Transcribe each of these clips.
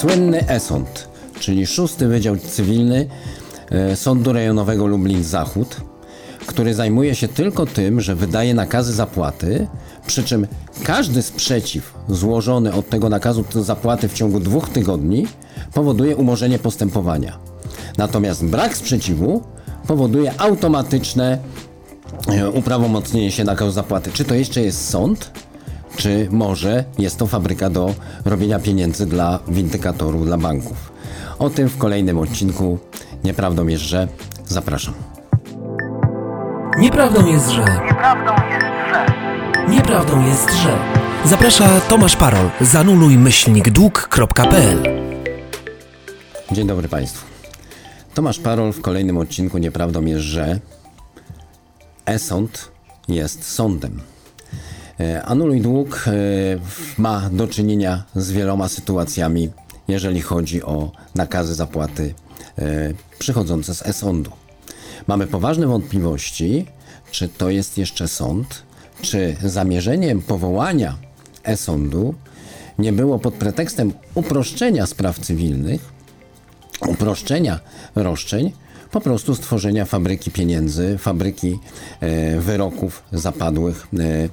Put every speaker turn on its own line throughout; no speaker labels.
Słynny ESONT, czyli szósty Wydział Cywilny e, Sądu Rejonowego Lublin-Zachód, który zajmuje się tylko tym, że wydaje nakazy zapłaty, przy czym każdy sprzeciw złożony od tego nakazu zapłaty w ciągu dwóch tygodni powoduje umorzenie postępowania. Natomiast brak sprzeciwu powoduje automatyczne e, uprawomocnienie się nakazu zapłaty. Czy to jeszcze jest sąd? Czy może jest to fabryka do robienia pieniędzy dla windykatorów, dla banków? O tym w kolejnym odcinku. Nieprawdą jest, że zapraszam.
Nieprawdą jest, że.
Nieprawdą jest, że.
Nieprawdą jest, że. Zaprasza Tomasz Parol. Zanuluj myślnik dług.pl.
Dzień dobry Państwu. Tomasz Parol w kolejnym odcinku Nieprawdą jest, że e-sąd jest sądem. E, Anuluj dług e, ma do czynienia z wieloma sytuacjami, jeżeli chodzi o nakazy zapłaty e, przychodzące z e-sądu. Mamy poważne wątpliwości, czy to jest jeszcze sąd, czy zamierzeniem powołania e-sądu nie było pod pretekstem uproszczenia spraw cywilnych, uproszczenia roszczeń, po prostu stworzenia fabryki pieniędzy, fabryki e, wyroków zapadłych e, e,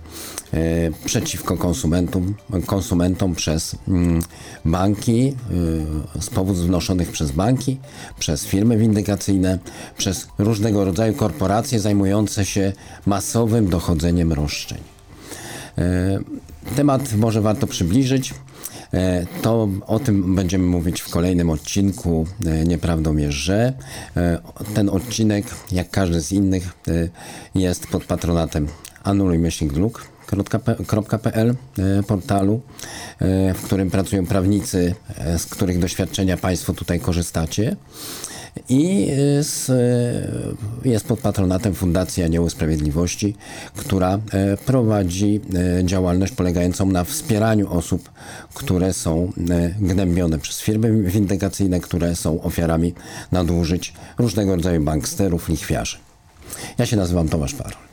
przeciwko konsumentom, konsumentom przez mm, banki, z powód wnoszonych przez banki, przez firmy windykacyjne, przez różnego rodzaju korporacje zajmujące się masowym dochodzeniem roszczeń. Temat może warto przybliżyć. E, To o tym będziemy mówić w kolejnym odcinku. E, Nieprawdą jest, że e, ten odcinek, jak każdy z innych, jest pod patronatem anulujmyślnikdlug.pl e, portalu, w którym pracują prawnicy, z których doświadczenia Państwo tutaj korzystacie. I y, z, y, jest pod patronatem Fundacji Anioły Sprawiedliwości, która e, prowadzi e, działalność polegającą na wspieraniu osób, które są e, gnębione przez firmy windykacyjne, które są ofiarami nadużyć różnego rodzaju banksterów, lichwiarzy. Ja się nazywam Tomasz Parol.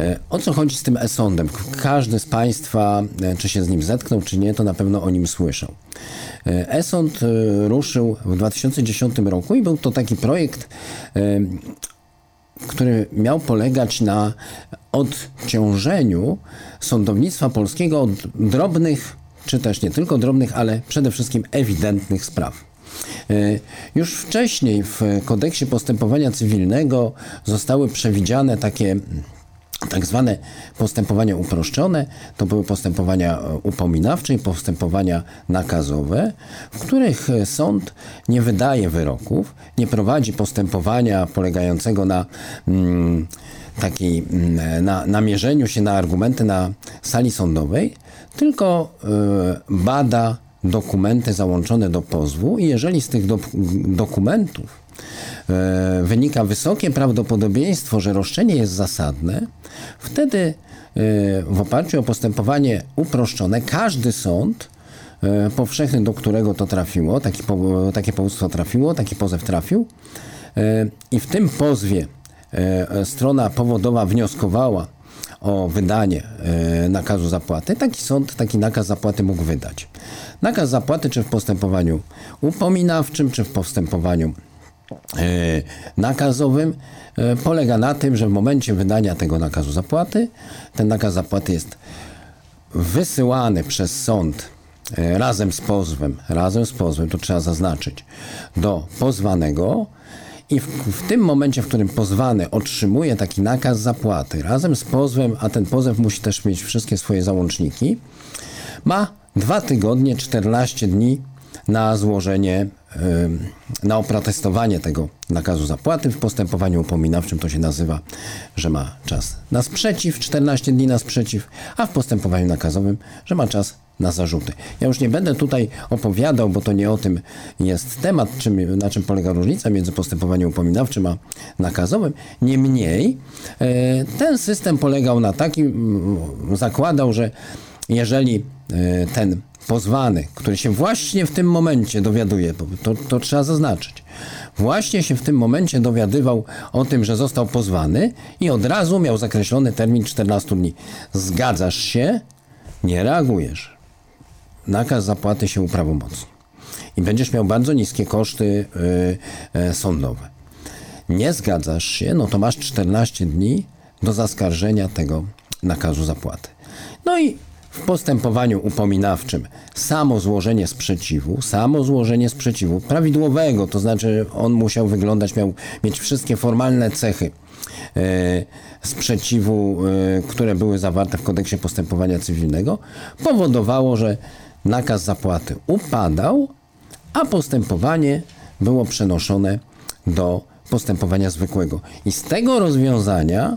E, O co chodzi z tym e-sądem? Każdy z Państwa, e, czy się z nim zetknął, czy nie, to na pewno o nim słyszał. E-sąd e, ruszył w 2010 roku i był to taki projekt, który miał polegać na odciążeniu sądownictwa polskiego od drobnych, czy też nie tylko drobnych, ale przede wszystkim ewidentnych spraw. Już wcześniej w kodeksie postępowania cywilnego zostały przewidziane takie tak zwane postępowania uproszczone, to były postępowania e, upominawcze i postępowania nakazowe, w których e, sąd nie wydaje wyroków, nie prowadzi postępowania polegającego na mm, takiej, mm, na, na mierzeniu się na argumenty na sali sądowej, tylko e, bada dokumenty załączone do pozwu i jeżeli z tych do, dokumentów wynika wysokie prawdopodobieństwo, że roszczenie jest zasadne, wtedy e, w oparciu o postępowanie uproszczone każdy sąd e, powszechny, do którego to trafiło, taki, takie powództwo trafiło, taki pozew trafił. E, i w tym pozwie e, strona powodowa wnioskowała o wydanie e, nakazu zapłaty, taki sąd taki nakaz zapłaty mógł wydać. Nakaz zapłaty czy w postępowaniu upominawczym, czy w postępowaniu e, nakazowym e, polega na tym, że w momencie wydania tego nakazu zapłaty, ten nakaz zapłaty jest wysyłany przez sąd e, razem z pozwem, razem z pozwem, to trzeba zaznaczyć, do pozwanego i w, w tym momencie, w którym pozwany otrzymuje taki nakaz zapłaty razem z pozwem, a ten pozew musi też mieć wszystkie swoje załączniki, ma dwa tygodnie, 14 dni na złożenie, na oprotestowanie tego nakazu zapłaty. W postępowaniu upominawczym to się nazywa, że ma czas na sprzeciw, 14 dni na sprzeciw, a w postępowaniu nakazowym, że ma czas na zarzuty. Ja już nie będę tutaj opowiadał, bo to nie o tym jest temat, czym, na czym polega różnica między postępowaniem upominawczym a nakazowym. Niemniej e, ten system polegał na takim, zakładał, że jeżeli e, ten pozwany, który się właśnie w tym momencie dowiaduje, to, to trzeba zaznaczyć, właśnie się w tym momencie dowiadywał o tym, że został pozwany i od razu miał zakreślony termin 14 dni. Zgadzasz się? Nie reagujesz nakaz zapłaty się uprawomocni. i będziesz miał bardzo niskie koszty y, y, sądowe. Nie zgadzasz się, no to masz 14 dni do zaskarżenia tego nakazu zapłaty. No i w postępowaniu upominawczym samo złożenie sprzeciwu, samo złożenie sprzeciwu prawidłowego, to znaczy on musiał wyglądać, miał mieć wszystkie formalne cechy e, sprzeciwu, e, które były zawarte w kodeksie postępowania cywilnego, powodowało, że nakaz zapłaty upadał, a postępowanie było przenoszone do postępowania zwykłego. I z tego rozwiązania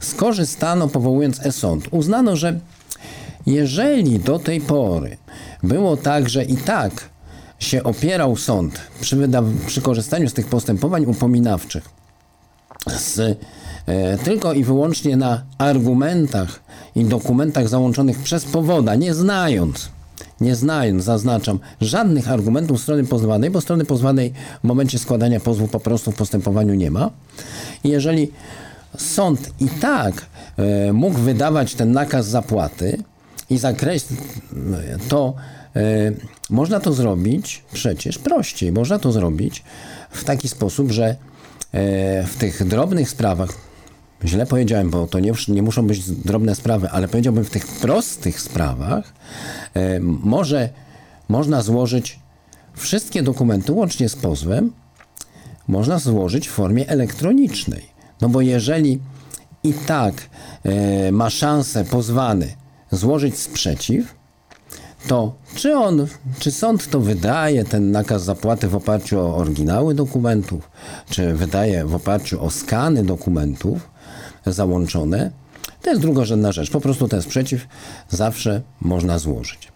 skorzystano powołując e-sąd. Uznano, że jeżeli do tej pory było tak, że i tak się opierał sąd przy, przy korzystaniu z tych postępowań upominawczych z, e, tylko i wyłącznie na argumentach i dokumentach załączonych przez powoda, nie znając, nie znając, zaznaczam, żadnych argumentów strony pozwanej, bo strony pozwanej w momencie składania pozwu po prostu w postępowaniu nie ma. Jeżeli sąd i tak e, mógł wydawać ten nakaz zapłaty i zakreślić, to e, można to zrobić przecież prościej. Można to zrobić w taki sposób, że e, w tych drobnych sprawach, źle powiedziałem, bo to nie, nie muszą być drobne sprawy, ale powiedziałbym w tych prostych sprawach e, może, można złożyć wszystkie dokumenty łącznie z pozwem, można złożyć w formie elektronicznej. No bo jeżeli i tak ma szansę pozwany złożyć sprzeciw, to czy on, czy sąd to wydaje ten nakaz zapłaty w oparciu o oryginały dokumentów, czy wydaje w oparciu o skany dokumentów załączone, to jest drugorzędna rzecz. Po prostu ten sprzeciw zawsze można złożyć.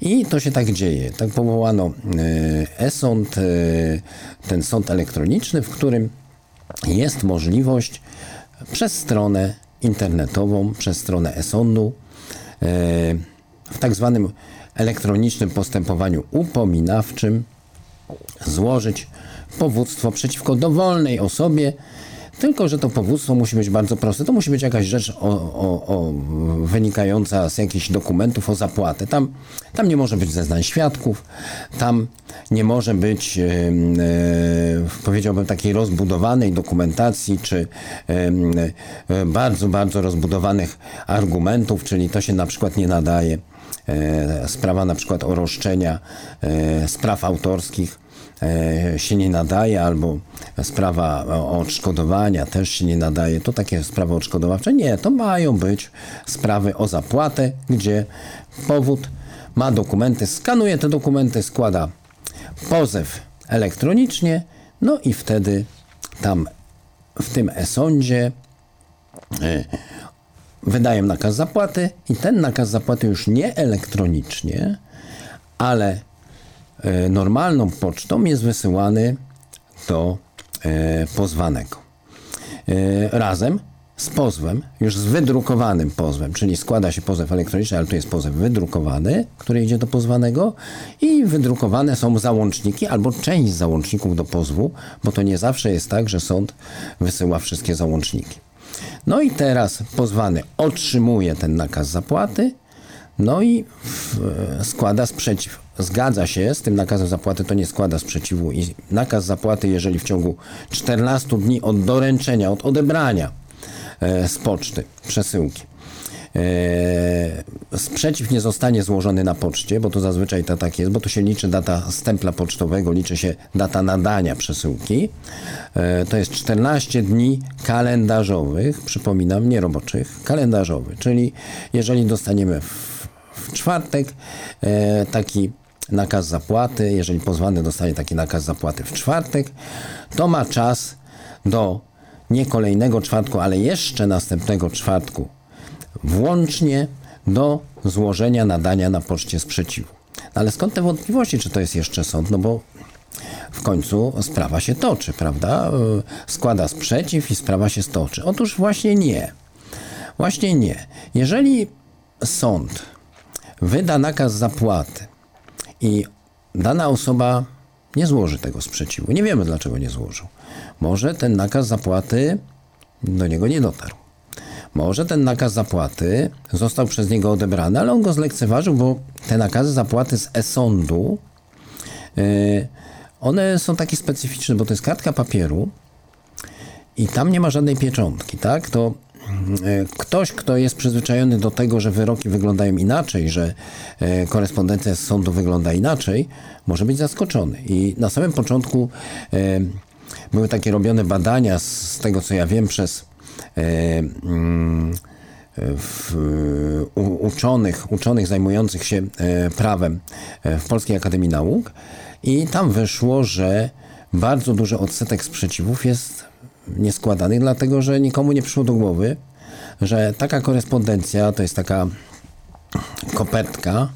I to się tak dzieje. Tak powołano e, e-sąd, e, ten sąd elektroniczny, w którym jest możliwość przez stronę internetową, przez stronę e-sądu, w tak zwanym elektronicznym postępowaniu upominawczym złożyć powództwo przeciwko dowolnej osobie, tylko że to powództwo musi być bardzo proste. To musi być jakaś rzecz o, o, o, wynikająca z jakichś dokumentów o zapłatę. Tam, tam nie może być zeznań świadków, tam nie może być, e, powiedziałbym, takiej rozbudowanej dokumentacji, czy e, bardzo, bardzo rozbudowanych argumentów, czyli to się na przykład nie nadaje. E, sprawa na przykład o roszczenia spraw autorskich się nie nadaje, albo sprawa odszkodowania też się nie nadaje, to takie sprawy odszkodowawcze nie, to mają być sprawy o zapłatę, gdzie powód ma dokumenty, skanuje te dokumenty, składa pozew elektronicznie, no i wtedy tam w tym e-sądzie wydaję nakaz zapłaty i ten nakaz zapłaty już nie elektronicznie, ale e, normalną pocztą jest wysyłany do e, pozwanego. E, razem z pozwem, już z wydrukowanym pozwem, czyli składa się pozew elektroniczny, ale tu jest pozew wydrukowany, który idzie do pozwanego i wydrukowane są załączniki albo część załączników do pozwu, bo to nie zawsze jest tak, że sąd wysyła wszystkie załączniki. No i teraz pozwany otrzymuje ten nakaz zapłaty, no i w, składa sprzeciw. Zgadza się z tym nakazem zapłaty, to nie składa sprzeciwu i nakaz zapłaty, jeżeli w ciągu 14 dni od doręczenia, od odebrania e, z poczty przesyłki e, sprzeciw nie zostanie złożony na poczcie, bo to zazwyczaj to tak jest, bo to się liczy data stempla pocztowego, liczy się data nadania przesyłki. E, to jest 14 dni kalendarzowych, przypominam, nie roboczych, kalendarzowych, czyli jeżeli dostaniemy w, w czwartek e, taki nakaz zapłaty, jeżeli pozwany dostanie taki nakaz zapłaty w czwartek, to ma czas do nie kolejnego czwartku, ale jeszcze następnego czwartku włącznie do złożenia nadania na poczcie sprzeciwu. No ale skąd te wątpliwości, czy to jest jeszcze sąd? No bo w końcu sprawa się toczy, prawda? Składa sprzeciw i sprawa się stoczy. Otóż właśnie nie. Właśnie nie. Jeżeli sąd wyda nakaz zapłaty i dana osoba nie złoży tego sprzeciwu, nie wiemy dlaczego nie złożył. Może ten nakaz zapłaty do niego nie dotarł. Może ten nakaz zapłaty został przez niego odebrany, ale on go zlekceważył, bo te nakazy zapłaty z e-sądu one są takie specyficzne, bo to jest kartka papieru i tam nie ma żadnej pieczątki, tak? To ktoś, kto jest przyzwyczajony do tego, że wyroki wyglądają inaczej, że e, korespondencja z sądu wygląda inaczej, może być zaskoczony. I na samym początku e, były takie robione badania, z tego co ja wiem, przez mm, uczonych, uczonych zajmujących się prawem w Polskiej Akademii Nauk i tam wyszło, że bardzo duży odsetek sprzeciwów jest nieskładanych, dlatego że nikomu nie przyszło do głowy, że taka korespondencja to jest taka kopertka,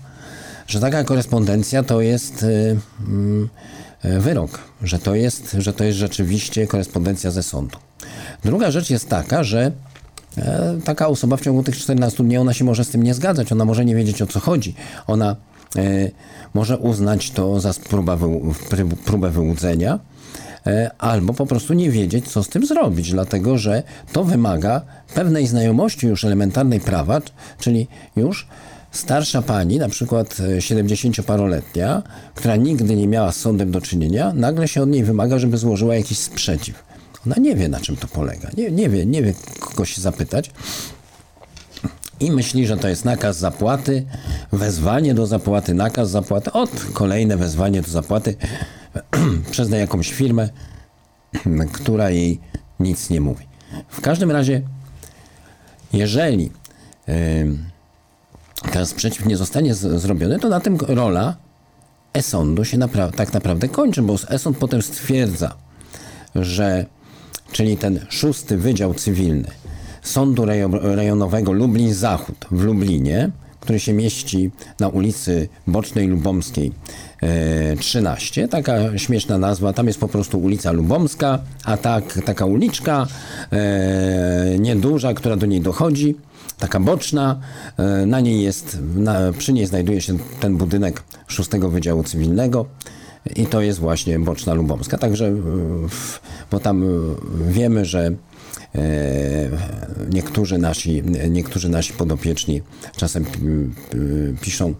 że taka korespondencja to jest y, y, wyrok, że to jest, że to jest rzeczywiście korespondencja ze sądu. Druga rzecz jest taka, że e, taka osoba w ciągu tych 14 dni ona się może z tym nie zgadzać, ona może nie wiedzieć o co chodzi. Ona e, może uznać to za próbę, wyłudzenia, albo po prostu nie wiedzieć, co z tym zrobić, dlatego że to wymaga pewnej znajomości już elementarnej prawa, czyli już starsza pani, na przykład 70-paroletnia, e, która nigdy nie miała z sądem do czynienia, nagle się od niej wymaga, żeby złożyła jakiś sprzeciw. Ona nie wie, na czym to polega. Nie, nie wie, nie wie, kogo się zapytać. I myśli, że to jest nakaz zapłaty, wezwanie do zapłaty, nakaz zapłaty, od kolejne wezwanie do zapłaty przez jakąś firmę, która jej nic nie mówi. W każdym razie, jeżeli yy, ten sprzeciw nie zostanie z, zrobiony, to na tym rola e-sądu się napra- tak naprawdę kończy, bo e-sąd potem stwierdza, że czyli ten szósty Wydział Cywilny Sądu Rejonowego Lublin Zachód w Lublinie, który się mieści na ulicy Bocznej Lubomskiej 13. E, taka śmieszna nazwa. Tam jest po prostu ulica Lubomska, a tak, taka uliczka e, nieduża, która do niej dochodzi, taka boczna. E, na niej jest, na, przy niej znajduje się ten budynek 6 Wydziału Cywilnego. I to jest właśnie Boczna Lubomska. Także, bo tam wiemy, że niektórzy nasi, niektórzy nasi podopieczni czasem piszą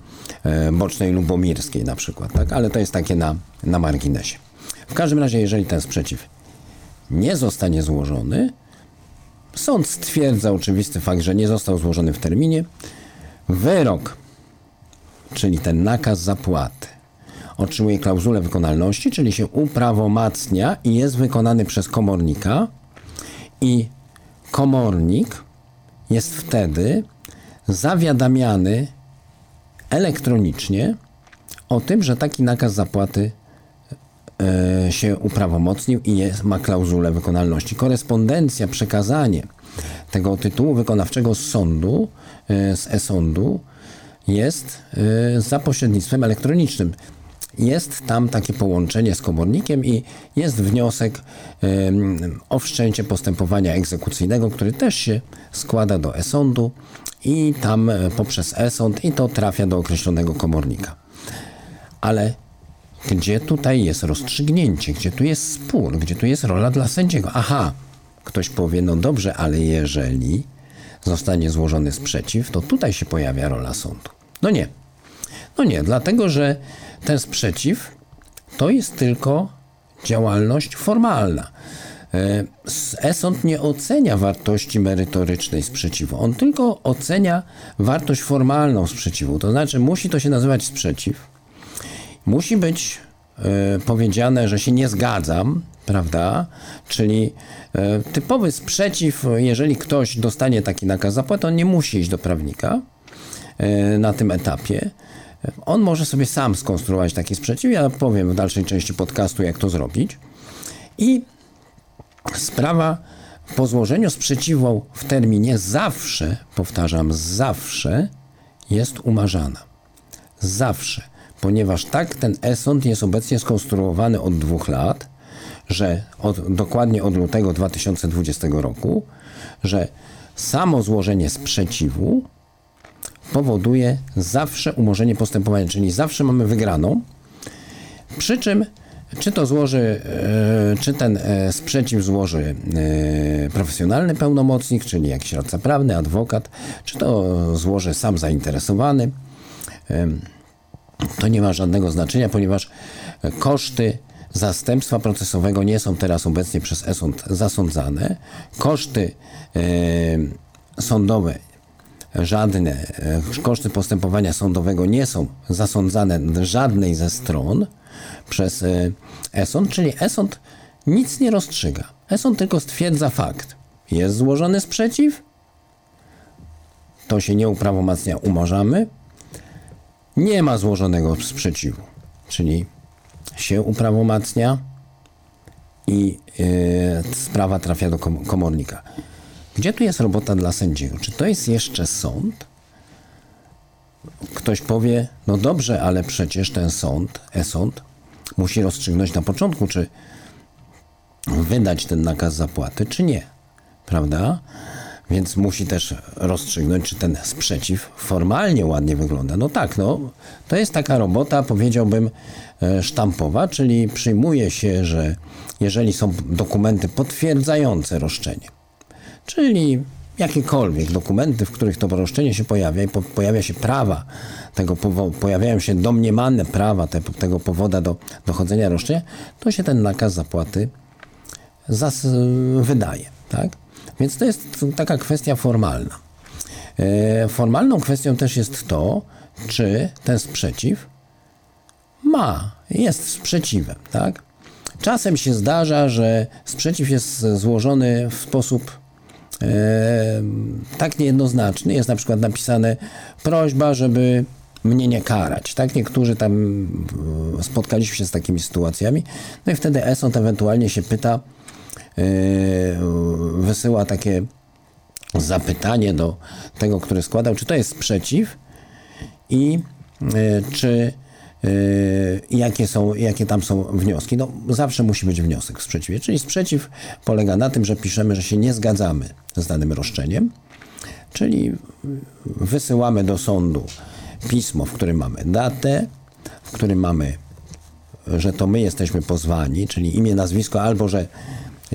E, bocznej lubomirskiej na przykład, tak? ale to jest takie na, na marginesie. W każdym razie, jeżeli ten sprzeciw nie zostanie złożony, sąd stwierdza oczywisty fakt, że nie został złożony w terminie, wyrok, czyli ten nakaz zapłaty, otrzymuje klauzulę wykonalności, czyli się uprawomacnia i jest wykonany przez komornika i komornik jest wtedy zawiadamiany elektronicznie o tym, że taki nakaz zapłaty e, się uprawomocnił i ma klauzulę wykonalności. Korespondencja, przekazanie tego tytułu wykonawczego z sądu, e, z e-sądu jest e, za pośrednictwem elektronicznym. Jest tam takie połączenie z komornikiem i jest wniosek o wszczęcie postępowania egzekucyjnego, który też się składa do e-sądu i tam e, poprzez e-sąd i to trafia do określonego komornika. Ale gdzie tutaj jest rozstrzygnięcie, gdzie tu jest spór, gdzie tu jest rola dla sędziego? Aha, ktoś powie, no dobrze, ale jeżeli zostanie złożony sprzeciw, to tutaj się pojawia rola sądu. No nie. No nie, dlatego że ten sprzeciw to jest tylko działalność formalna. E, e-sąd nie ocenia wartości merytorycznej sprzeciwu, on tylko ocenia wartość formalną sprzeciwu. To znaczy, musi to się nazywać sprzeciw, musi być e, powiedziane, że się nie zgadzam, prawda? Czyli e, typowy sprzeciw, jeżeli ktoś dostanie taki nakaz zapłaty, on nie musi iść do prawnika na tym etapie. On może sobie sam skonstruować taki sprzeciw. Ja powiem w dalszej części podcastu, jak to zrobić. I sprawa po złożeniu sprzeciwu w terminie zawsze, powtarzam, zawsze jest umarzana. Zawsze. Ponieważ tak ten e-sąd jest obecnie skonstruowany od dwóch lat, że od, dokładnie od lutego 2020 roku, że samo złożenie sprzeciwu powoduje zawsze umorzenie postępowania, czyli zawsze mamy wygraną. Przy czym czy to złoży, e, czy ten e, sprzeciw złoży e, profesjonalny pełnomocnik, czyli jakiś radca prawny, adwokat, czy to złoży sam zainteresowany, to nie ma żadnego znaczenia, ponieważ koszty zastępstwa procesowego nie są teraz obecnie przez e-sąd zasądzane. Koszty sądowe żadne e, koszty postępowania sądowego nie są zasądzane żadnej ze stron przez e, e-sąd, czyli e-sąd nic nie rozstrzyga. E-sąd tylko stwierdza fakt. Jest złożony sprzeciw, to się nie uprawomacnia, umorzamy. Nie ma złożonego sprzeciwu, czyli się uprawomacnia i yy, sprawa trafia do kom komornika. Gdzie tu jest robota dla sędziego? Czy to jest jeszcze sąd? Ktoś powie, no dobrze, ale przecież ten sąd, e-sąd, musi rozstrzygnąć na początku, czy wydać ten nakaz zapłaty, czy nie. Prawda? Więc musi też rozstrzygnąć, czy ten sprzeciw formalnie ładnie wygląda. No tak, no, to jest taka robota, powiedziałbym, e, sztampowa, czyli przyjmuje się, że jeżeli są dokumenty potwierdzające roszczenie, czyli jakiekolwiek dokumenty, w których to roszczenie się pojawia i po, pojawia się prawa tego pojawiają się domniemane prawa te, tego powoda do dochodzenia roszczenia, to się ten nakaz zapłaty zas, wydaje, tak? Więc to jest taka kwestia formalna. E, formalną kwestią też jest to, czy ten sprzeciw ma, jest sprzeciwem, tak? Czasem się zdarza, że sprzeciw jest złożony w sposób tak niejednoznaczny. Jest na przykład napisane prośba, żeby mnie nie karać. Tak, niektórzy tam e, spotkaliśmy się z takimi sytuacjami. No i wtedy ESOT ewentualnie się pyta, Yy, wysyła takie zapytanie do tego, który składał, czy to jest sprzeciw i yy, czy jakie, są, jakie tam są wnioski. No, zawsze musi być wniosek w sprzeciwie. Czyli sprzeciw polega na tym, że piszemy, że się nie zgadzamy z danym roszczeniem, czyli wysyłamy do sądu pismo, w którym mamy datę, w którym mamy, że to my jesteśmy pozwani, czyli imię, nazwisko, albo że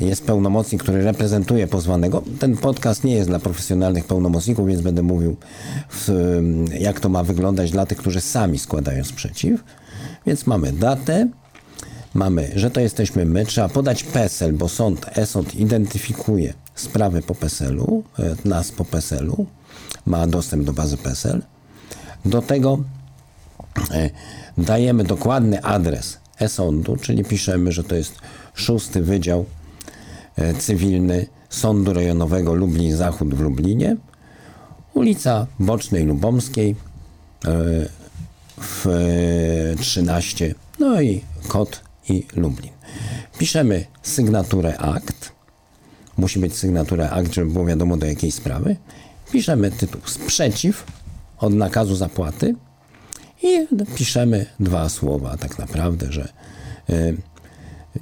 jest pełnomocnik, który reprezentuje pozwanego. Ten podcast nie jest dla profesjonalnych pełnomocników, więc będę mówił, w, jak to ma wyglądać dla tych, którzy sami składają sprzeciw. Więc mamy datę, mamy, że to jesteśmy my, trzeba podać PESEL, bo sąd, e-sąd identyfikuje sprawy po PESEL-u, e, nas po PESEL-u, ma dostęp do bazy PESEL. Do tego e, dajemy dokładny adres e-sądu, czyli piszemy, że to jest szósty wydział E, cywilny Sądu Rejonowego Lublin Zachód w Lublinie, ulica Bocznej Lubomskiej e, w 13, no i kod i Lublin. Piszemy sygnaturę akt. Musi być sygnatura akt, żeby było wiadomo do jakiej sprawy. Piszemy tytuł sprzeciw od nakazu zapłaty i piszemy dwa słowa tak naprawdę, że e,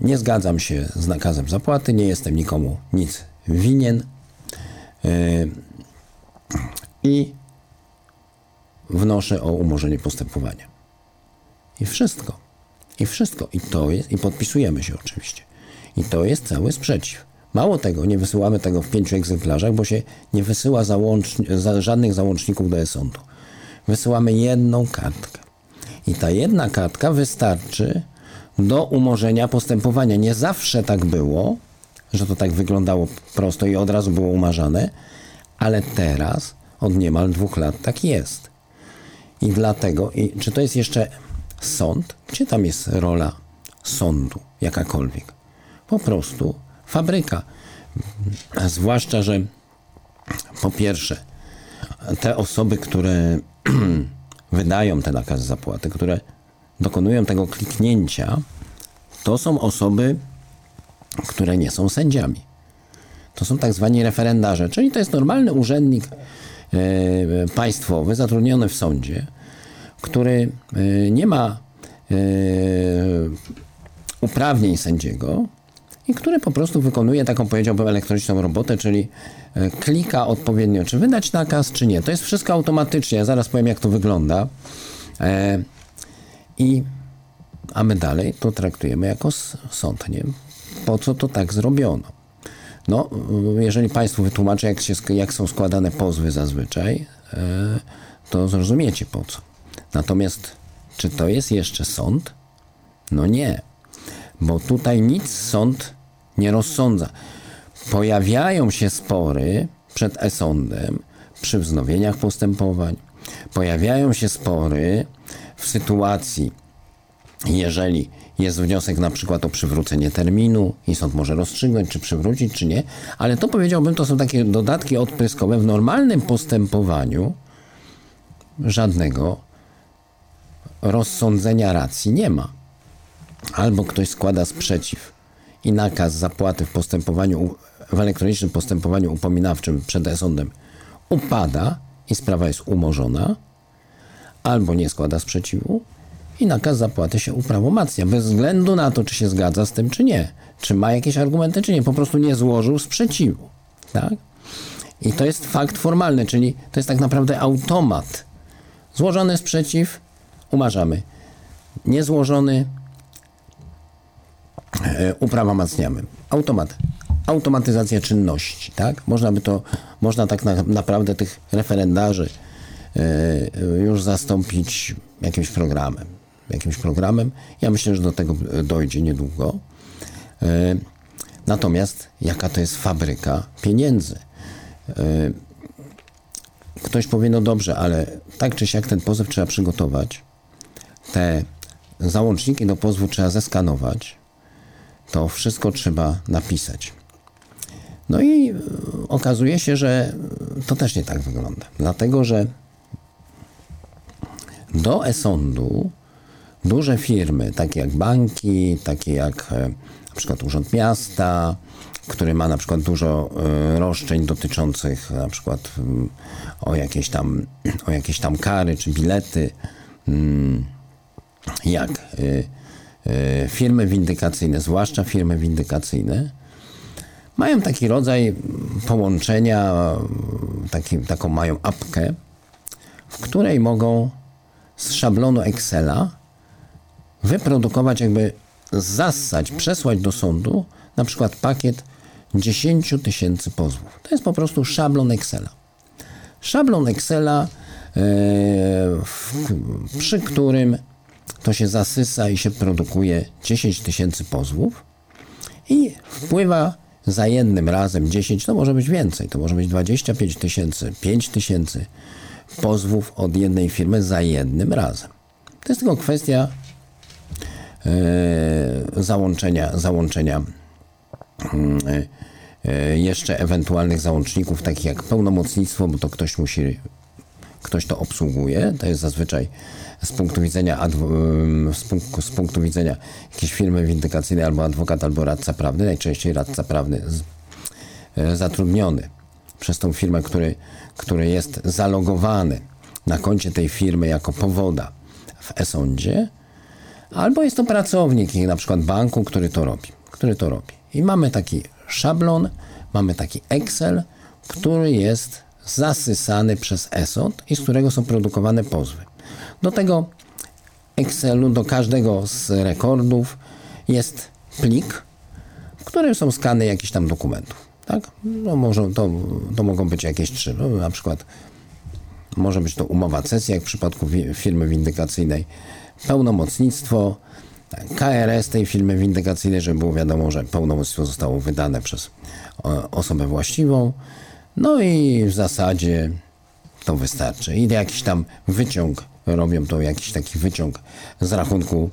nie zgadzam się z nakazem zapłaty, nie jestem nikomu nic winien yy, i wnoszę o umorzenie postępowania. I wszystko. I wszystko. I to jest, i podpisujemy się oczywiście. I to jest cały sprzeciw. Mało tego, nie wysyłamy tego w pięciu egzemplarzach, bo się nie wysyła załącz, za, żadnych załączników do e-sądu. Wysyłamy jedną kartkę. I ta jedna kartka wystarczy, do umorzenia postępowania. Nie zawsze tak było, że to tak wyglądało prosto i od razu było umarzane, ale teraz od niemal dwóch lat tak jest. I dlatego, i czy to jest jeszcze sąd? Gdzie tam jest rola sądu, jakakolwiek? Po prostu fabryka. Zwłaszcza, że po pierwsze, te osoby, które wydają te nakaz zapłaty, które dokonują tego kliknięcia, to są osoby, które nie są sędziami. To są tak zwani referendarze, czyli to jest normalny urzędnik e, państwowy zatrudniony w sądzie, który e, nie ma e, uprawnień sędziego i który po prostu wykonuje taką, powiedziałbym, elektroniczną robotę, czyli klika odpowiednio, czy wydać nakaz, czy nie. To jest wszystko automatycznie. Ja zaraz powiem, jak to wygląda. I a my dalej to traktujemy jako sąd. Nie? Po co to tak zrobiono? No, jeżeli Państwu wytłumaczę, jak, się, jak są składane pozwy zazwyczaj, e, to zrozumiecie po co. Natomiast, czy to jest jeszcze sąd? No nie, bo tutaj nic sąd nie rozsądza. Pojawiają się spory przed e-sądem przy wznowieniach postępowań. Pojawiają się spory w sytuacji, jeżeli jest wniosek na przykład o przywrócenie terminu i sąd może rozstrzygnąć, czy przywrócić, czy nie, ale to powiedziałbym, to są takie dodatki odpryskowe. W normalnym postępowaniu żadnego rozsądzenia racji nie ma. Albo ktoś składa sprzeciw i nakaz zapłaty w postępowaniu, w elektronicznym postępowaniu upominawczym przed sądem upada i sprawa jest umorzona, albo nie składa sprzeciwu i nakaz zapłaty się uprawomacnia, bez względu na to, czy się zgadza z tym, czy nie. Czy ma jakieś argumenty, czy nie. Po prostu nie złożył sprzeciwu. Tak? I to jest fakt formalny, czyli to jest tak naprawdę automat. Złożony sprzeciw, umarzamy. Niezłożony, e, uprawomacniamy. Automat. Automatyzacja czynności, tak? Można by to, można tak na, naprawdę tych referendarzy już zastąpić jakimś programem. Jakimś programem. Ja myślę, że do tego dojdzie niedługo. E, Natomiast jaka to jest fabryka pieniędzy? E, Ktoś powie, no dobrze, ale tak czy siak ten pozew trzeba przygotować. Te załączniki do pozwu trzeba zeskanować. To wszystko trzeba napisać. No i e, okazuje się, że to też nie tak wygląda. Dlatego, że do e-sądu duże firmy, takie jak banki, takie jak e, na przykład Urząd Miasta, który ma na przykład dużo e, roszczeń dotyczących na przykład mm, o jakieś tam, o jakieś tam kary czy bilety, mm, jak e, firmy windykacyjne, zwłaszcza firmy windykacyjne, mają taki rodzaj połączenia, taki, taką mają apkę, w której mogą z szablonu Excela wyprodukować, jakby zassać, przesłać do sądu na przykład pakiet 10 tysięcy pozwów. To jest po prostu szablon Excela. Szablon Excela, e, w, przy którym to się zasysa i się produkuje 10 tysięcy pozwów i wpływa za jednym razem 10, to może być więcej, to może być 25 tysięcy, 5 tysięcy pozwów od jednej firmy za jednym razem. To jest tylko kwestia e, załączenia, załączenia mm, e, jeszcze ewentualnych załączników, takich jak pełnomocnictwo, bo to ktoś musi, ktoś to obsługuje. To jest zazwyczaj z punktu widzenia, adw- z, punktu, z punktu widzenia jakiejś firmy windykacyjnej albo adwokat, albo radca prawny, najczęściej radca prawny z, zatrudniony przez tą firmę, który, który jest zalogowany na koncie tej firmy jako powoda w e-sądzie, albo jest to pracownik na przykład banku, który to robi, który to robi. I mamy taki szablon, mamy taki Excel, który jest zasysany przez e-sąd i z którego są produkowane pozwy. Do tego Excelu, do każdego z rekordów jest plik, w którym są skany jakichś tam dokumentów. Tak? No może, to, to mogą być jakieś trzy. No, na przykład może być to umowa cesji, jak w przypadku firmy windykacyjnej, pełnomocnictwo, KRS tej firmy windykacyjnej, żeby było wiadomo, że pełnomocnictwo zostało wydane przez osobę właściwą. No i w zasadzie to wystarczy. I jakiś tam wyciąg robią to jakiś taki wyciąg z rachunku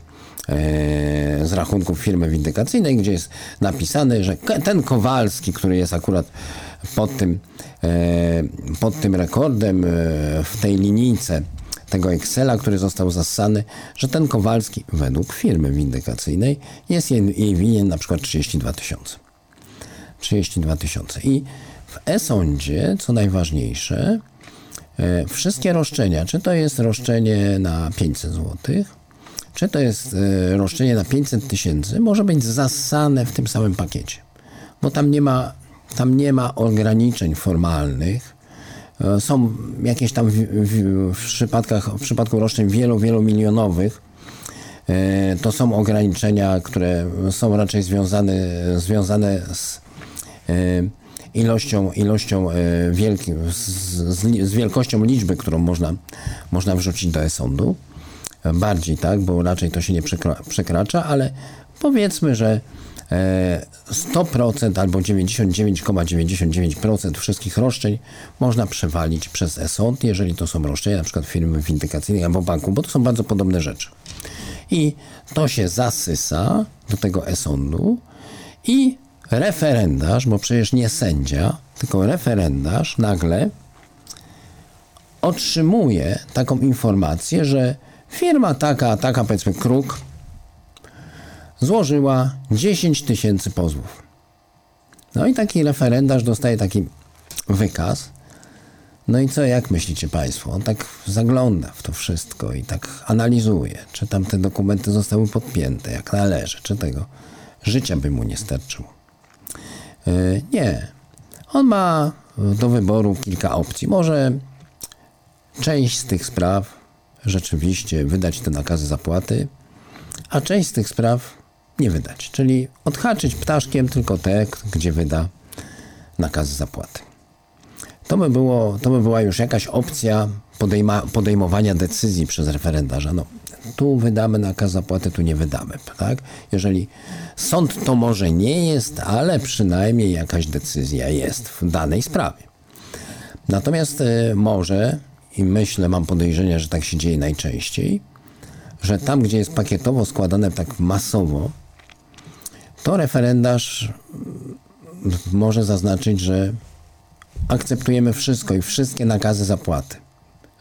z rachunku firmy windykacyjnej, gdzie jest napisane, że ten Kowalski, który jest akurat pod tym, e, pod tym rekordem e, w tej linijce tego Excela, który został zassany, że ten Kowalski według firmy windykacyjnej jest jej, jej winien na przykład 32 tysiące. 32 tysiące. I w e-sądzie, co najważniejsze, e, wszystkie roszczenia, czy to jest roszczenie na 500 zł, czy to jest e, roszczenie na 500 tysięcy, może być zassane w tym samym pakiecie. Bo tam nie ma, tam nie ma ograniczeń formalnych. E, Są jakieś tam w, w, w przypadkach, w przypadku roszczeń wielu, wielomilionowych, e, to są ograniczenia, które są raczej związane, związane z ilością, ilością wielkim, z, z wielkością liczby, którą można, można wrzucić do e-sądu. Bardziej, tak, bo raczej to się nie przekra- przekracza, ale powiedzmy, że e, 100% albo 99,99% wszystkich roszczeń można przewalić przez e-sąd, jeżeli to są roszczenia przykład firmy windykacyjnej albo banku, bo to są bardzo podobne rzeczy. I to się zasysa do tego e-sądu i referendarz, bo przecież nie sędzia, tylko referendarz nagle otrzymuje taką informację, że firma taka, taka powiedzmy Kruk złożyła 10 tysięcy pozwów. No i taki referendarz dostaje taki wykaz. No i co, jak myślicie Państwo? On tak zagląda w to wszystko i tak analizuje, czy tam te dokumenty zostały podpięte jak należy, czy tego życia by mu nie starczyło. Yy, nie. On ma do wyboru kilka opcji. Może część z tych spraw rzeczywiście wydać te nakazy zapłaty, a część z tych spraw nie wydać. Czyli odhaczyć ptaszkiem tylko te, gdzie wyda nakazy zapłaty. To by, było, to by była już jakaś opcja podejma, podejmowania decyzji przez referendarza. No, tu wydamy nakaz zapłaty, tu nie wydamy. Tak? Jeżeli sąd to może nie jest, ale przynajmniej jakaś decyzja jest w danej sprawie. Natomiast y, może, i myślę, mam podejrzenia, że tak się dzieje najczęściej, że tam, gdzie jest pakietowo składane tak masowo, to referendarz może zaznaczyć, że akceptujemy wszystko i wszystkie nakazy zapłaty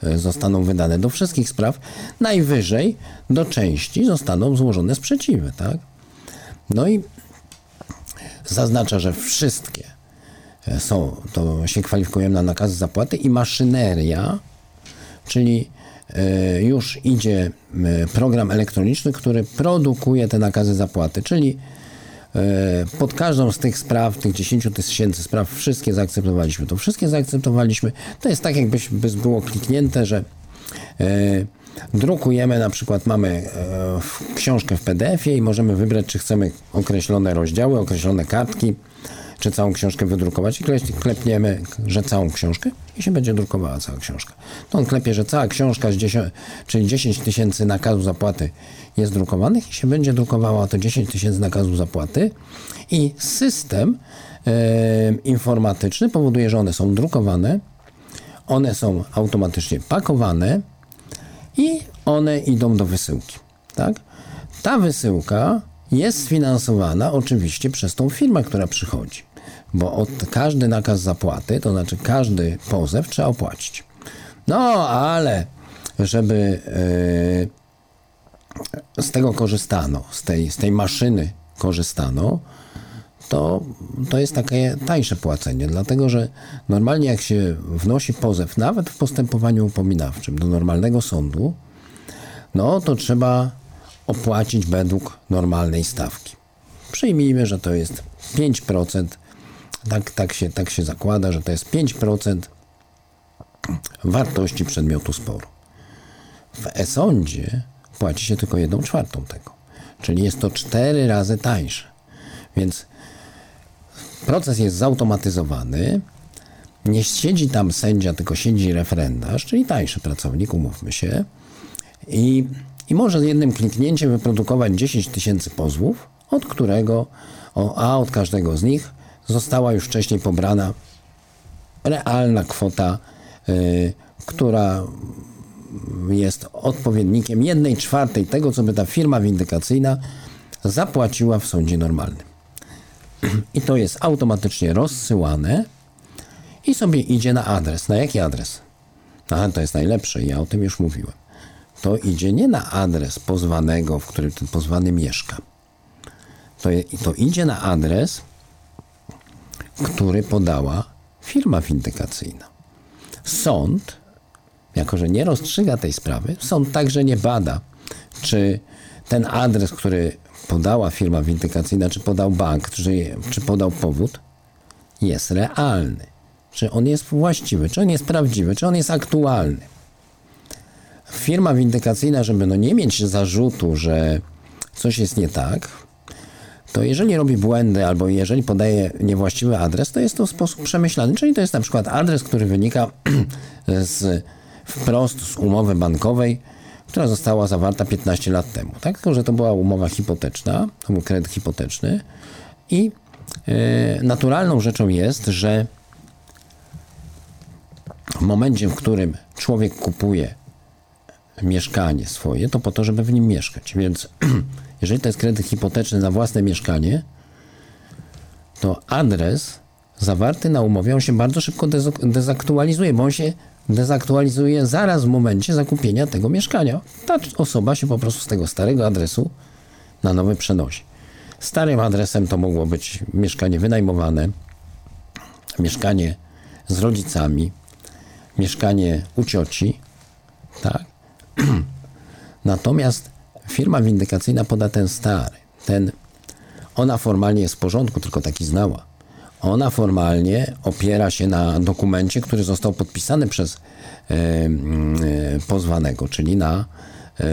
e, zostaną wydane do wszystkich spraw. Najwyżej do części zostaną złożone sprzeciwy, tak? No i zaznacza, że wszystkie e, są, to się kwalifikujemy na nakazy zapłaty i maszyneria, czyli e, już idzie program elektroniczny, który produkuje te nakazy zapłaty, czyli pod każdą z tych spraw, tych 10 tysięcy spraw, wszystkie zaakceptowaliśmy. To wszystkie zaakceptowaliśmy. To jest tak, jakby było kliknięte, że e, drukujemy, na przykład mamy e, książkę w PDF-ie i możemy wybrać, czy chcemy określone rozdziały, określone kartki, czy całą książkę wydrukować i klepniemy, że całą książkę i się będzie drukowała cała książka. To on klepie, że cała książka, z 10, czyli 10 tysięcy nakazów zapłaty jest drukowanych i się będzie drukowała to 10 tysięcy nakazów zapłaty i system informatyczny powoduje, że one są drukowane, one są automatycznie pakowane i one idą do wysyłki. Tak? Ta wysyłka jest sfinansowana oczywiście przez tą firmę, która przychodzi bo od każdy nakaz zapłaty, to znaczy każdy pozew trzeba opłacić. No, ale żeby yy, z tego korzystano, z tej, z tej maszyny korzystano, to, to jest takie tańsze płacenie, dlatego że normalnie jak się wnosi pozew, nawet w postępowaniu upominawczym do normalnego sądu, no to trzeba opłacić według normalnej stawki. Przyjmijmy, że to jest 5% tak, tak, się, tak się zakłada, że to jest 5% wartości przedmiotu sporu. W e-sądzie płaci się tylko 1 czwartą tego. Czyli jest to 4 razy tańsze. Więc proces jest zautomatyzowany. Nie siedzi tam sędzia, tylko siedzi referendarz, czyli tańszy pracownik, umówmy się. I, i może jednym kliknięciem wyprodukować 10 tysięcy pozwów, od którego, a od każdego z nich została już wcześniej pobrana realna kwota, y, która jest odpowiednikiem jednej czwartej tego, co by ta firma windykacyjna zapłaciła w sądzie normalnym. I to jest automatycznie rozsyłane i sobie idzie na adres. Na jaki adres? Aha, to jest najlepsze, ja o tym już mówiłem. To idzie nie na adres pozwanego, w którym ten pozwany mieszka. To, to idzie na adres, który podała firma windykacyjna. Sąd, jako że nie rozstrzyga tej sprawy, sąd także nie bada, czy ten adres, który podała firma windykacyjna, czy podał bank, czy, czy podał powód, jest realny. Czy on jest właściwy, czy on jest prawdziwy, czy on jest aktualny. Firma windykacyjna, żeby no nie mieć zarzutu, że coś jest nie tak, to jeżeli robi błędy albo jeżeli podaje niewłaściwy adres, to jest to w sposób przemyślany. Czyli to jest na przykład adres, który wynika z, wprost z umowy bankowej, która została zawarta 15 lat temu. Tak? Tylko, że to była umowa hipoteczna, to był kredyt hipoteczny i e, naturalną rzeczą jest, że w momencie, w którym człowiek kupuje mieszkanie swoje, to po to, żeby w nim mieszkać. Więc jeżeli to jest kredyt hipoteczny na własne mieszkanie, to adres zawarty na umowie, on się bardzo szybko dezak- dezaktualizuje, bo on się dezaktualizuje zaraz w momencie zakupienia tego mieszkania. Ta osoba się po prostu z tego starego adresu na nowy przenosi. Starym adresem to mogło być mieszkanie wynajmowane, mieszkanie z rodzicami, mieszkanie u cioci, tak? Natomiast firma windykacyjna poda ten stary, ten, ona formalnie jest w porządku, tylko taki znała. Ona formalnie opiera się na dokumencie, który został podpisany przez e, e, pozwanego, czyli na, e,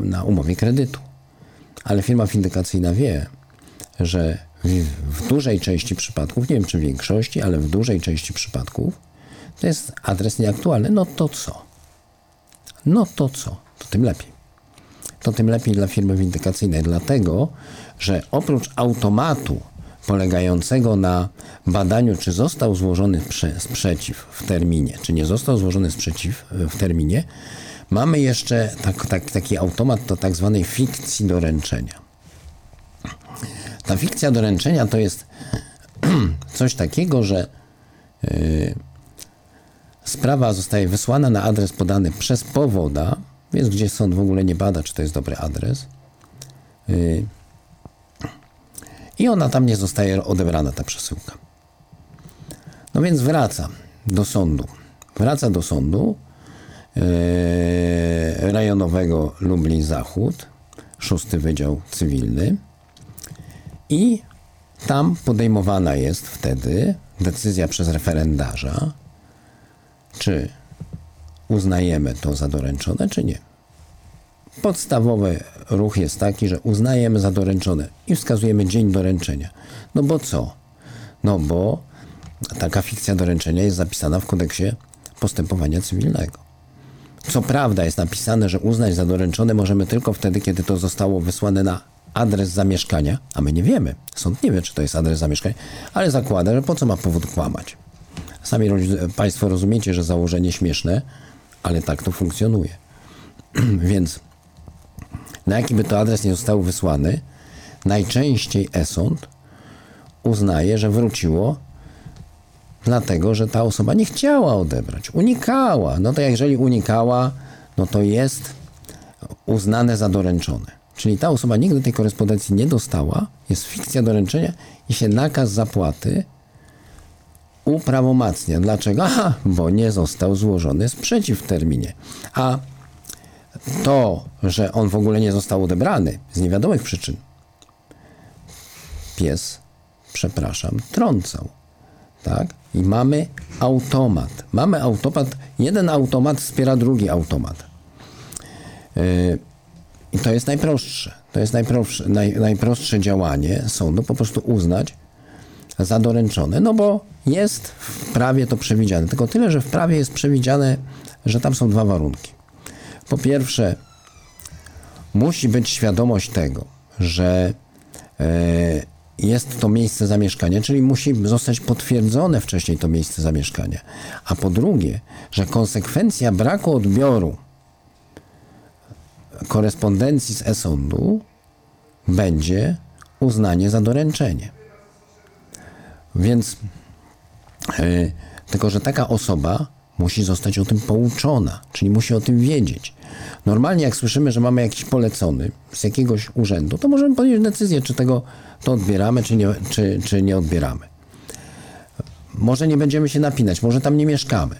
na umowie kredytu. Ale firma windykacyjna wie, że w, w dużej części przypadków, nie wiem czy w większości, ale w dużej części przypadków, to jest adres nieaktualny. No to co? No to co? To tym lepiej. To tym lepiej dla firmy windykacyjnej, dlatego że oprócz automatu polegającego na badaniu, czy został złożony prze, sprzeciw w terminie, czy nie został złożony sprzeciw w terminie, mamy jeszcze tak, tak, taki automat do tak zwanej fikcji doręczenia. Ta fikcja doręczenia to jest coś takiego, że yy, sprawa zostaje wysłana na adres podany przez powoda, więc gdzie sąd w ogóle nie bada, czy to jest dobry adres. Yy, I ona tam nie zostaje odebrana, ta przesyłka. No więc wraca do sądu. Wraca do sądu yy, rejonowego Lublin Zachód, szósty Wydział Cywilny. I tam podejmowana jest wtedy decyzja przez referendarza, czy uznajemy to za doręczone, czy nie. Podstawowy ruch jest taki, że uznajemy za doręczone i wskazujemy dzień doręczenia. No bo co? No bo taka fikcja doręczenia jest zapisana w kodeksie postępowania cywilnego. Co prawda jest napisane, że uznać za doręczone możemy tylko wtedy, kiedy to zostało wysłane na adres zamieszkania, a my nie wiemy. Sąd nie wie, czy to jest adres zamieszkania, ale zakłada, że po co ma powód kłamać. Sami Państwo rozumiecie, że założenie śmieszne, ale tak to funkcjonuje. Więc na jaki by to adres nie został wysłany, najczęściej e-sąd uznaje, że wróciło dlatego, że ta osoba nie chciała odebrać, unikała. No to jeżeli unikała, no to jest uznane za doręczone. Czyli ta osoba nigdy tej korespondencji nie dostała, jest fikcja doręczenia i się nakaz zapłaty uprawomacnia. Dlaczego? Aha, bo nie został złożony sprzeciw w terminie. A to, że on w ogóle nie został odebrany z niewiadomych przyczyn, pies, przepraszam, trącał. Tak? I mamy automat. Mamy automat, jeden automat wspiera drugi automat. Yy, I to jest najprostsze. To jest najprostsze, naj, najprostsze działanie sądu, po prostu uznać za doręczone, no bo jest w prawie to przewidziane. Tylko tyle, że w prawie jest przewidziane, że tam są dwa warunki. Po pierwsze, musi być świadomość tego, że e, jest to miejsce zamieszkania, czyli musi zostać potwierdzone wcześniej to miejsce zamieszkania. A po drugie, że konsekwencja braku odbioru korespondencji z e-sądu będzie uznanie za doręczenie. Więc yy, tylko, że taka osoba musi zostać o tym pouczona, czyli musi o tym wiedzieć. Normalnie jak słyszymy, że mamy jakiś polecony z jakiegoś urzędu, to możemy podjąć decyzję, czy tego to odbieramy, czy nie, czy, czy nie odbieramy. Może nie będziemy się napinać, może tam nie mieszkamy.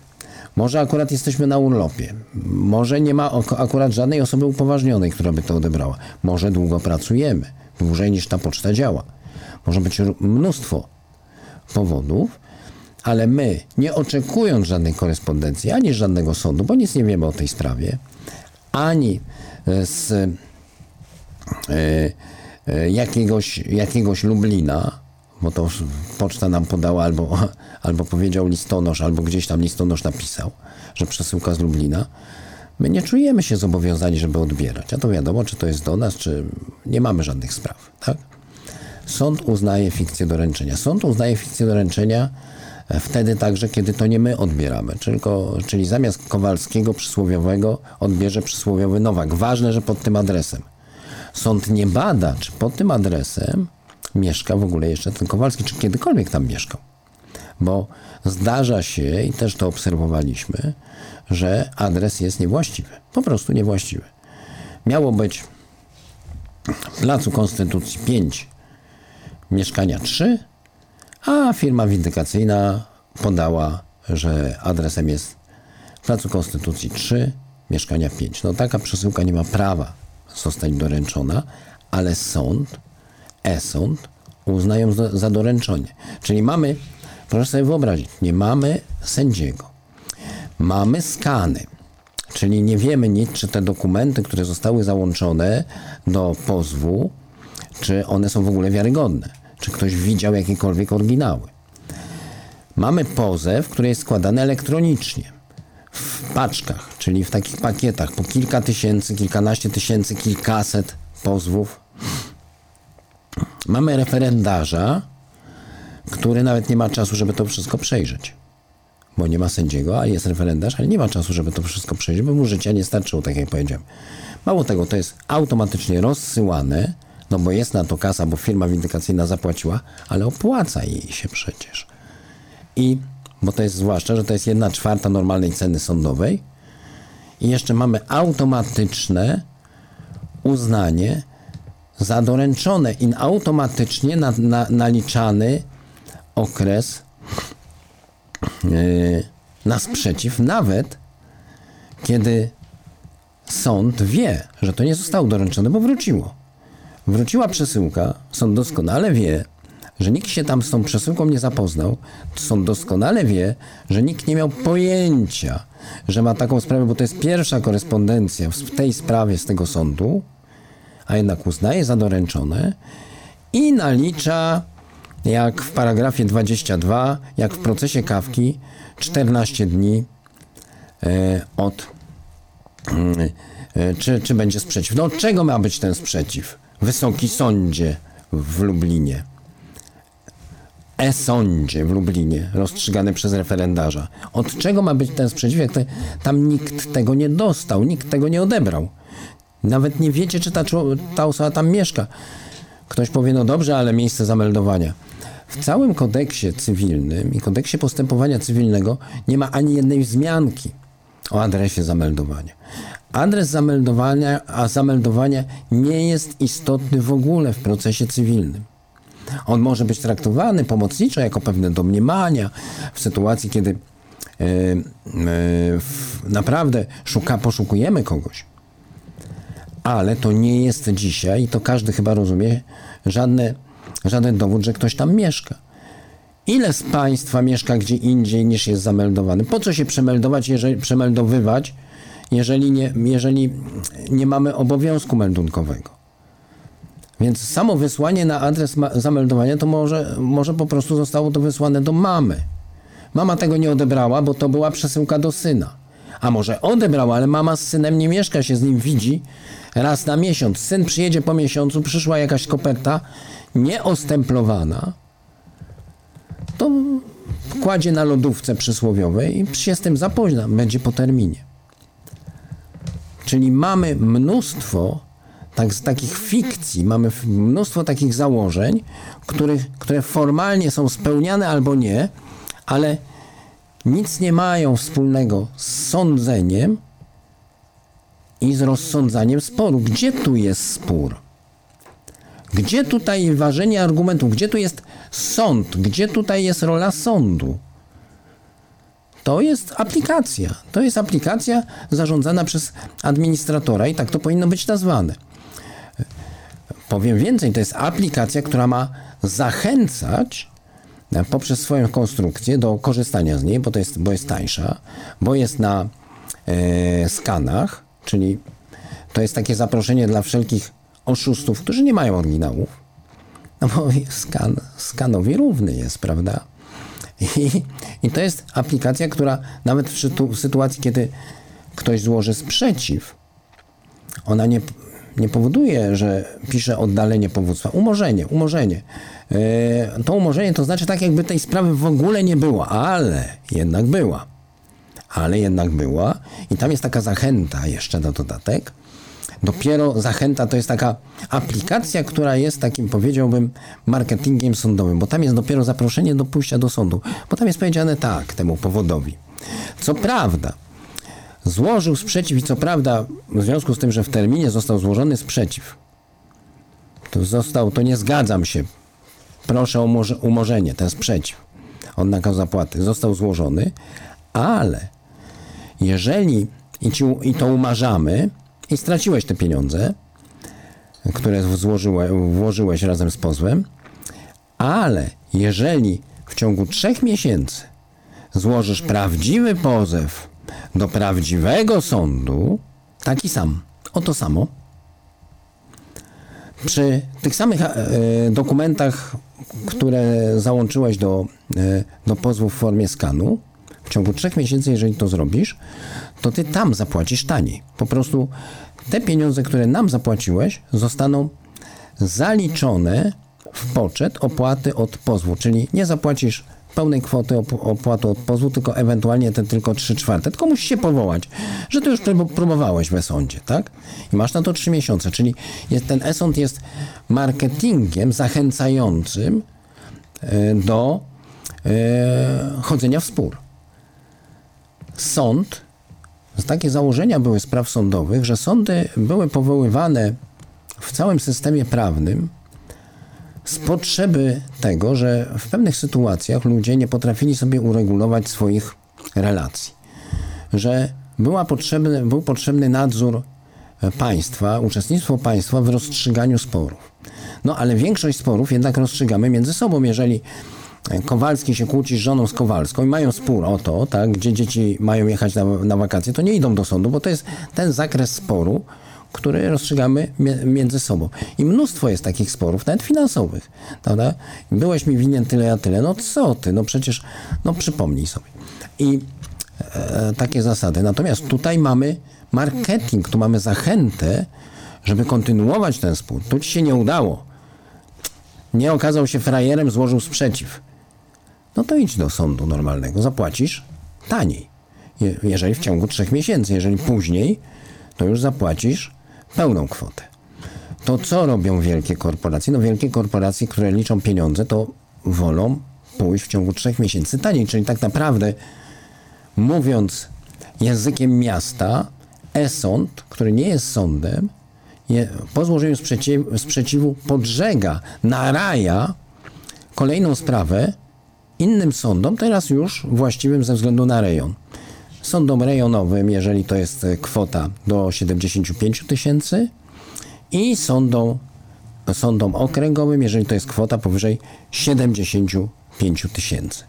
Może akurat jesteśmy na urlopie. Może nie ma akurat żadnej osoby upoważnionej, która by to odebrała. Może długo pracujemy, dłużej niż ta poczta działa. Może być mnóstwo powodów, ale my, nie oczekując żadnej korespondencji, ani żadnego sądu, bo nic nie wiemy o tej sprawie, ani z e, e, jakiegoś, jakiegoś Lublina, bo to poczta nam podała, albo, albo powiedział listonosz, albo gdzieś tam listonosz napisał, że przesyłka z Lublina, my nie czujemy się zobowiązani, żeby odbierać. A to wiadomo, czy to jest do nas, czy nie mamy żadnych spraw. Tak? Sąd uznaje fikcję doręczenia. Sąd uznaje fikcję doręczenia e, wtedy także, kiedy to nie my odbieramy. Tylko, czyli zamiast Kowalskiego przysłowiowego odbierze przysłowiowy Nowak. Ważne, że pod tym adresem. Sąd nie bada, czy pod tym adresem mieszka w ogóle jeszcze ten Kowalski, czy kiedykolwiek tam mieszkał. Bo zdarza się, i też to obserwowaliśmy, że adres jest niewłaściwy. Po prostu niewłaściwy. Miało być Placu Konstytucji 5, mieszkania 3, a firma windykacyjna podała, że adresem jest Placu Konstytucji 3, mieszkania 5. No taka przesyłka nie ma prawa zostać doręczona, ale sąd, e-sąd uznają za, za doręczenie. Czyli mamy, proszę sobie wyobrazić, nie mamy sędziego, mamy skany, czyli nie wiemy nic, czy te dokumenty, które zostały załączone do pozwu, czy one są w ogóle wiarygodne, czy ktoś widział jakiekolwiek oryginały. Mamy pozew, który jest składany elektronicznie w paczkach, czyli w takich pakietach po kilka tysięcy, kilkanaście tysięcy, kilkaset pozwów. Mamy referendarza, który nawet nie ma czasu, żeby to wszystko przejrzeć. Bo nie ma sędziego, a jest referendarz, ale nie ma czasu, żeby to wszystko przejrzeć, bo mu życia nie starczyło, tak jak powiedziałem. Mało tego, to jest automatycznie rozsyłane, no bo jest na to kasa, bo firma windykacyjna zapłaciła, ale opłaca jej się przecież. I, bo to jest zwłaszcza, że to jest jedna czwarta normalnej ceny sądowej i jeszcze mamy automatyczne uznanie za doręczone i automatycznie na, na, naliczany okres yy, na sprzeciw, nawet kiedy sąd wie, że to nie zostało doręczone, bo wróciło. Wróciła przesyłka, sąd doskonale wie, że nikt się tam z tą przesyłką nie zapoznał. Sąd doskonale wie, że nikt nie miał pojęcia, że ma taką sprawę, bo to jest pierwsza korespondencja w tej sprawie z tego sądu, a jednak uznaje za doręczone i nalicza, jak w paragrafie 22, jak w procesie kawki, 14 dni e, od e, czy, czy będzie sprzeciw. No od czego ma być ten sprzeciw? Wysoki Sądzie w Lublinie. E-sądzie w Lublinie, rozstrzygany przez referendarza. Od czego ma być ten sprzeciw, tam nikt tego nie dostał, nikt tego nie odebrał. Nawet nie wiecie, czy ta, ta osoba tam mieszka. Ktoś powie, no dobrze, ale miejsce zameldowania. W całym kodeksie cywilnym i kodeksie postępowania cywilnego nie ma ani jednej wzmianki o adresie zameldowania. Adres zameldowania, a nie jest istotny w ogóle w procesie cywilnym. On może być traktowany pomocniczo jako pewne domniemania w sytuacji, kiedy e, w, naprawdę szuka, poszukujemy kogoś. Ale to nie jest dzisiaj, i to każdy chyba rozumie, żadne, żaden dowód, że ktoś tam mieszka. Ile z Państwa mieszka gdzie indziej niż jest zameldowany? Po co się przemeldować, jeżeli, przemeldowywać, jeżeli nie, jeżeli nie mamy obowiązku meldunkowego? Więc samo wysłanie na adres zameldowania to może, może po prostu zostało to wysłane do mamy. Mama tego nie odebrała, bo to była przesyłka do syna. A może odebrała, ale mama z synem nie mieszka, się z nim widzi raz na miesiąc. Syn przyjedzie po miesiącu, przyszła jakaś koperta nieostemplowana, to kładzie na lodówce przysłowiowej i się z tym zapozna, będzie po terminie. Czyli mamy mnóstwo tak, takich fikcji, mamy mnóstwo takich założeń, których, które formalnie są spełniane albo nie, ale nic nie mają wspólnego z sądzeniem i z rozsądzaniem sporu. Gdzie tu jest spór? Gdzie tutaj ważenie argumentów? Gdzie tu jest sąd? Gdzie tutaj jest rola sądu? To jest aplikacja. To jest aplikacja zarządzana przez administratora i tak to powinno być nazwane. Powiem więcej, to jest aplikacja, która ma zachęcać e, poprzez swoją konstrukcję do korzystania z niej, bo, to jest, bo jest tańsza, bo jest na e, skanach, czyli to jest takie zaproszenie dla wszelkich oszustów, którzy nie mają oryginałów. No bo skan, skanowi równy jest, prawda? I, I to jest aplikacja, która nawet w, w sytuacji, kiedy ktoś złoży sprzeciw, ona nie, nie powoduje, że pisze oddalenie powództwa. Umorzenie, umorzenie. Yy, to umorzenie to znaczy tak, jakby tej sprawy w ogóle nie było, ale jednak była. Ale jednak była. I tam jest taka zachęta jeszcze na dodatek. Dopiero zachęta to jest taka aplikacja, która jest takim, powiedziałbym, marketingiem sądowym, bo tam jest dopiero zaproszenie do pójścia do sądu, bo tam jest powiedziane tak temu powodowi. Co prawda, złożył sprzeciw i co prawda w związku z tym, że w terminie został złożony sprzeciw, to został, to nie zgadzam się, proszę o umorze- umorzenie, ten sprzeciw od nakazu zapłaty. Został złożony, ale jeżeli i, ci, i to umarzamy i straciłeś te pieniądze, które złożyłeś, włożyłeś razem z pozwem, ale jeżeli w ciągu trzech miesięcy złożysz prawdziwy pozew do prawdziwego sądu, taki sam, o to samo, przy tych samych e, dokumentach, które załączyłeś do, e, do pozwu w formie skanu, w ciągu trzech miesięcy, jeżeli to zrobisz, to ty tam zapłacisz taniej. Po prostu te pieniądze, które nam zapłaciłeś, zostaną zaliczone w poczet opłaty od pozwu, czyli nie zapłacisz pełnej kwoty op- opłaty od pozwu, tylko ewentualnie te tylko 3 czwarte. Tylko musisz się powołać, że to już prób- próbowałeś w e-sądzie, tak? I masz na to 3 miesiące, czyli jest, ten e-sąd jest marketingiem zachęcającym e, do e, chodzenia w spór. Sąd, takie założenia były spraw sądowych, że sądy były powoływane w całym systemie prawnym z potrzeby tego, że w pewnych sytuacjach ludzie nie potrafili sobie uregulować swoich relacji. Że była potrzebny, był potrzebny nadzór państwa, uczestnictwo państwa w rozstrzyganiu sporów. No ale większość sporów jednak rozstrzygamy między sobą. Jeżeli Kowalski się kłóci z żoną z Kowalską i mają spór o to, tak, gdzie dzieci mają jechać na, na wakacje, to nie idą do sądu, bo to jest ten zakres sporu, który rozstrzygamy między sobą. I mnóstwo jest takich sporów, nawet finansowych. Prawda? Byłeś mi winien tyle, a tyle. No co ty? No przecież, no przypomnij sobie. I e, takie zasady. Natomiast tutaj mamy marketing, tu mamy zachętę, żeby kontynuować ten spór. Tu ci się nie udało. Nie okazał się frajerem, złożył sprzeciw. No to idź do sądu normalnego, zapłacisz taniej. Je, jeżeli w ciągu trzech miesięcy, jeżeli później, to już zapłacisz pełną kwotę. To co robią wielkie korporacje? No wielkie korporacje, które liczą pieniądze, to wolą pójść w ciągu trzech miesięcy taniej, czyli tak naprawdę mówiąc językiem miasta, e-sąd, który nie jest sądem, je, po złożeniu sprzeciw, sprzeciwu podżega, naraja kolejną sprawę innym sądom, teraz już właściwym ze względu na rejon. Sądom rejonowym, jeżeli to jest e, kwota do 75 tysięcy i sądom, sądom okręgowym, jeżeli to jest kwota powyżej 75 tysięcy.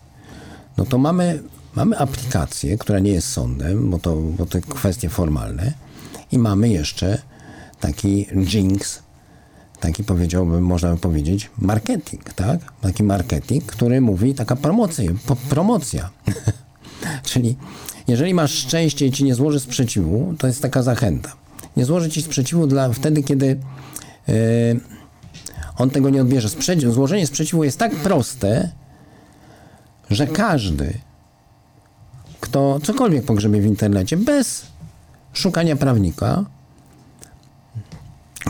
No to mamy, mamy aplikację, która nie jest sądem, bo to, bo to kwestie formalne i mamy jeszcze taki jinx, taki powiedziałbym, można by powiedzieć, marketing, tak? Taki marketing, który mówi, taka promocja, promocja. Czyli jeżeli masz szczęście i ci nie złoży sprzeciwu, to jest taka zachęta. Nie złoży ci sprzeciwu dla, wtedy, kiedy yy, on tego nie odbierze. Sprzeciw, złożenie sprzeciwu jest tak proste, że każdy, kto cokolwiek pogrzebie w internecie, bez szukania prawnika,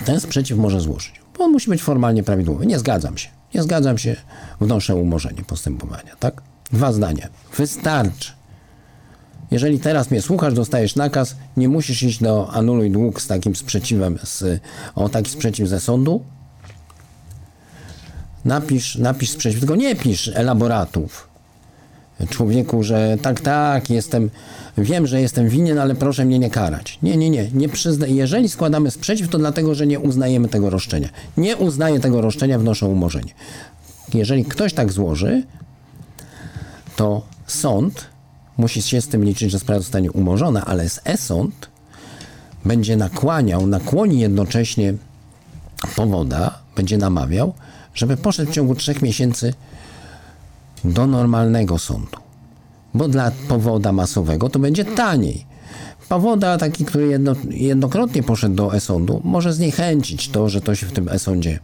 ten sprzeciw może złożyć. Bo on musi być formalnie prawidłowy. Nie zgadzam się. Nie zgadzam się, wnoszę umorzenie postępowania, tak? Dwa zdania. Wystarczy. Jeżeli teraz mnie słuchasz, dostajesz nakaz, nie musisz iść do anuluj dług z takim sprzeciwem, z, o taki sprzeciw ze sądu. Napisz, napisz sprzeciw, tylko nie pisz elaboratów człowieku, że tak, tak, jestem, wiem, że jestem winien, ale proszę mnie nie karać. Nie, nie, nie, nie przyzna... Jeżeli składamy sprzeciw, to dlatego, że nie uznajemy tego roszczenia. Nie uznaję tego roszczenia, wnoszę umorzenie. Jeżeli ktoś tak złoży, to sąd musi się z tym liczyć, że sprawa zostanie umorzona, ale z e-sąd będzie nakłaniał, nakłoni jednocześnie powoda, będzie namawiał, żeby poszedł w ciągu trzech miesięcy do normalnego sądu. Bo dla powoda masowego to będzie taniej. Pawoda, taki, który jedno, jednokrotnie poszedł do e-sądu, może zniechęcić to, że to się w tym e-sądzie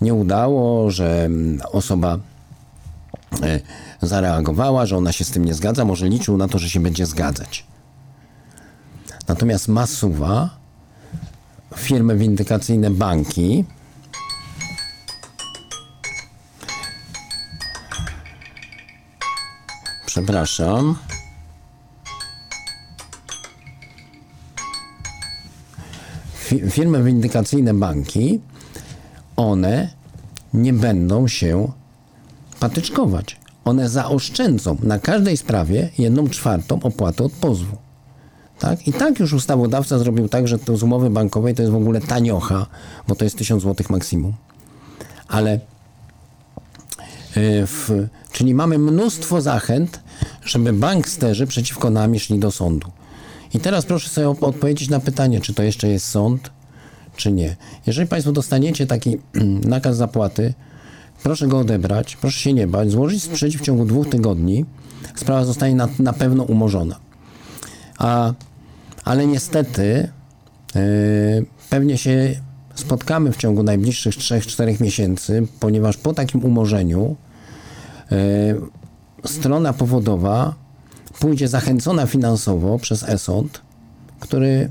nie udało, że mm, osoba e, zareagowała, że ona się z tym nie zgadza, może liczył na to, że się będzie zgadzać. Natomiast masuwa, firmy windykacyjne, banki, przepraszam, fi- firmy windykacyjne, banki, one nie będą się patyczkować. One zaoszczędzą na każdej sprawie jedną czwartą opłaty od pozwu. Tak? I tak już ustawodawca zrobił tak, że to z umowy bankowej to jest w ogóle taniocha, bo to jest 1000 zł maksimum. Ale w, czyli mamy mnóstwo zachęt, żeby banksterzy przeciwko nami szli do sądu. I teraz proszę sobie odpowiedzieć na pytanie, czy to jeszcze jest sąd, czy nie. Jeżeli Państwo dostaniecie taki nakaz zapłaty, proszę go odebrać, proszę się nie bać, złożyć sprzeciw w ciągu dwóch tygodni, sprawa zostanie na, na pewno umorzona. A, ale niestety yy, pewnie się spotkamy w ciągu najbliższych 3-4 miesięcy, ponieważ po takim umorzeniu strona powodowa pójdzie zachęcona finansowo przez e-sąd, który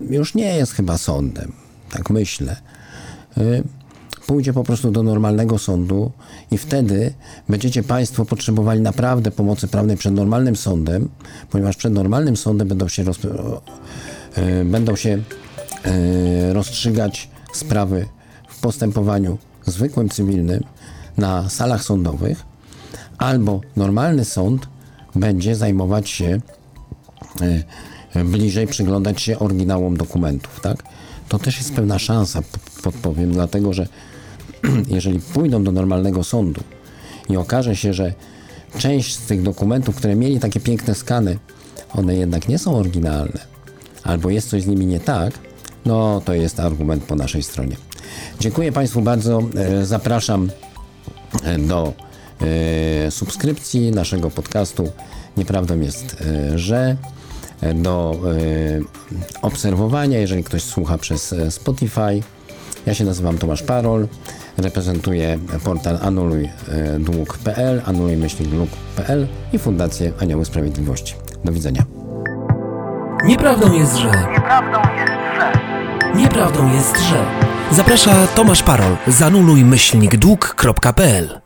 już nie jest chyba sądem, tak myślę. Y, Pójdzie po prostu do normalnego sądu i wtedy będziecie Państwo potrzebowali naprawdę pomocy prawnej przed normalnym sądem, ponieważ przed normalnym sądem będą się, roz, y, będą się rozstrzygać sprawy w postępowaniu zwykłym cywilnym na salach sądowych, albo normalny sąd będzie zajmować się y, bliżej przyglądać się oryginałom dokumentów, tak? To też jest pewna szansa, podpowiem, dlatego że jeżeli pójdą do normalnego sądu i okaże się, że część z tych dokumentów, które mieli takie piękne skany, one jednak nie są oryginalne, albo jest coś z nimi nie tak, no to jest argument po naszej stronie. Dziękuję Państwu bardzo. e, Zapraszam e, do e, subskrypcji naszego podcastu. Nieprawdą jest, e, że e, do e, obserwowania, jeżeli ktoś słucha przez e, Spotify. Ja się nazywam Tomasz Parol, reprezentuję portal anulujdług.pl, anulujmyślnikdług.pl i Fundację Anioły Sprawiedliwości. Do widzenia.
Nieprawdą jest, że...
Nieprawdą jest, że...
Nieprawdą jest, że... Zaprasza Tomasz Parol. Zanuluj myślnik dług.pl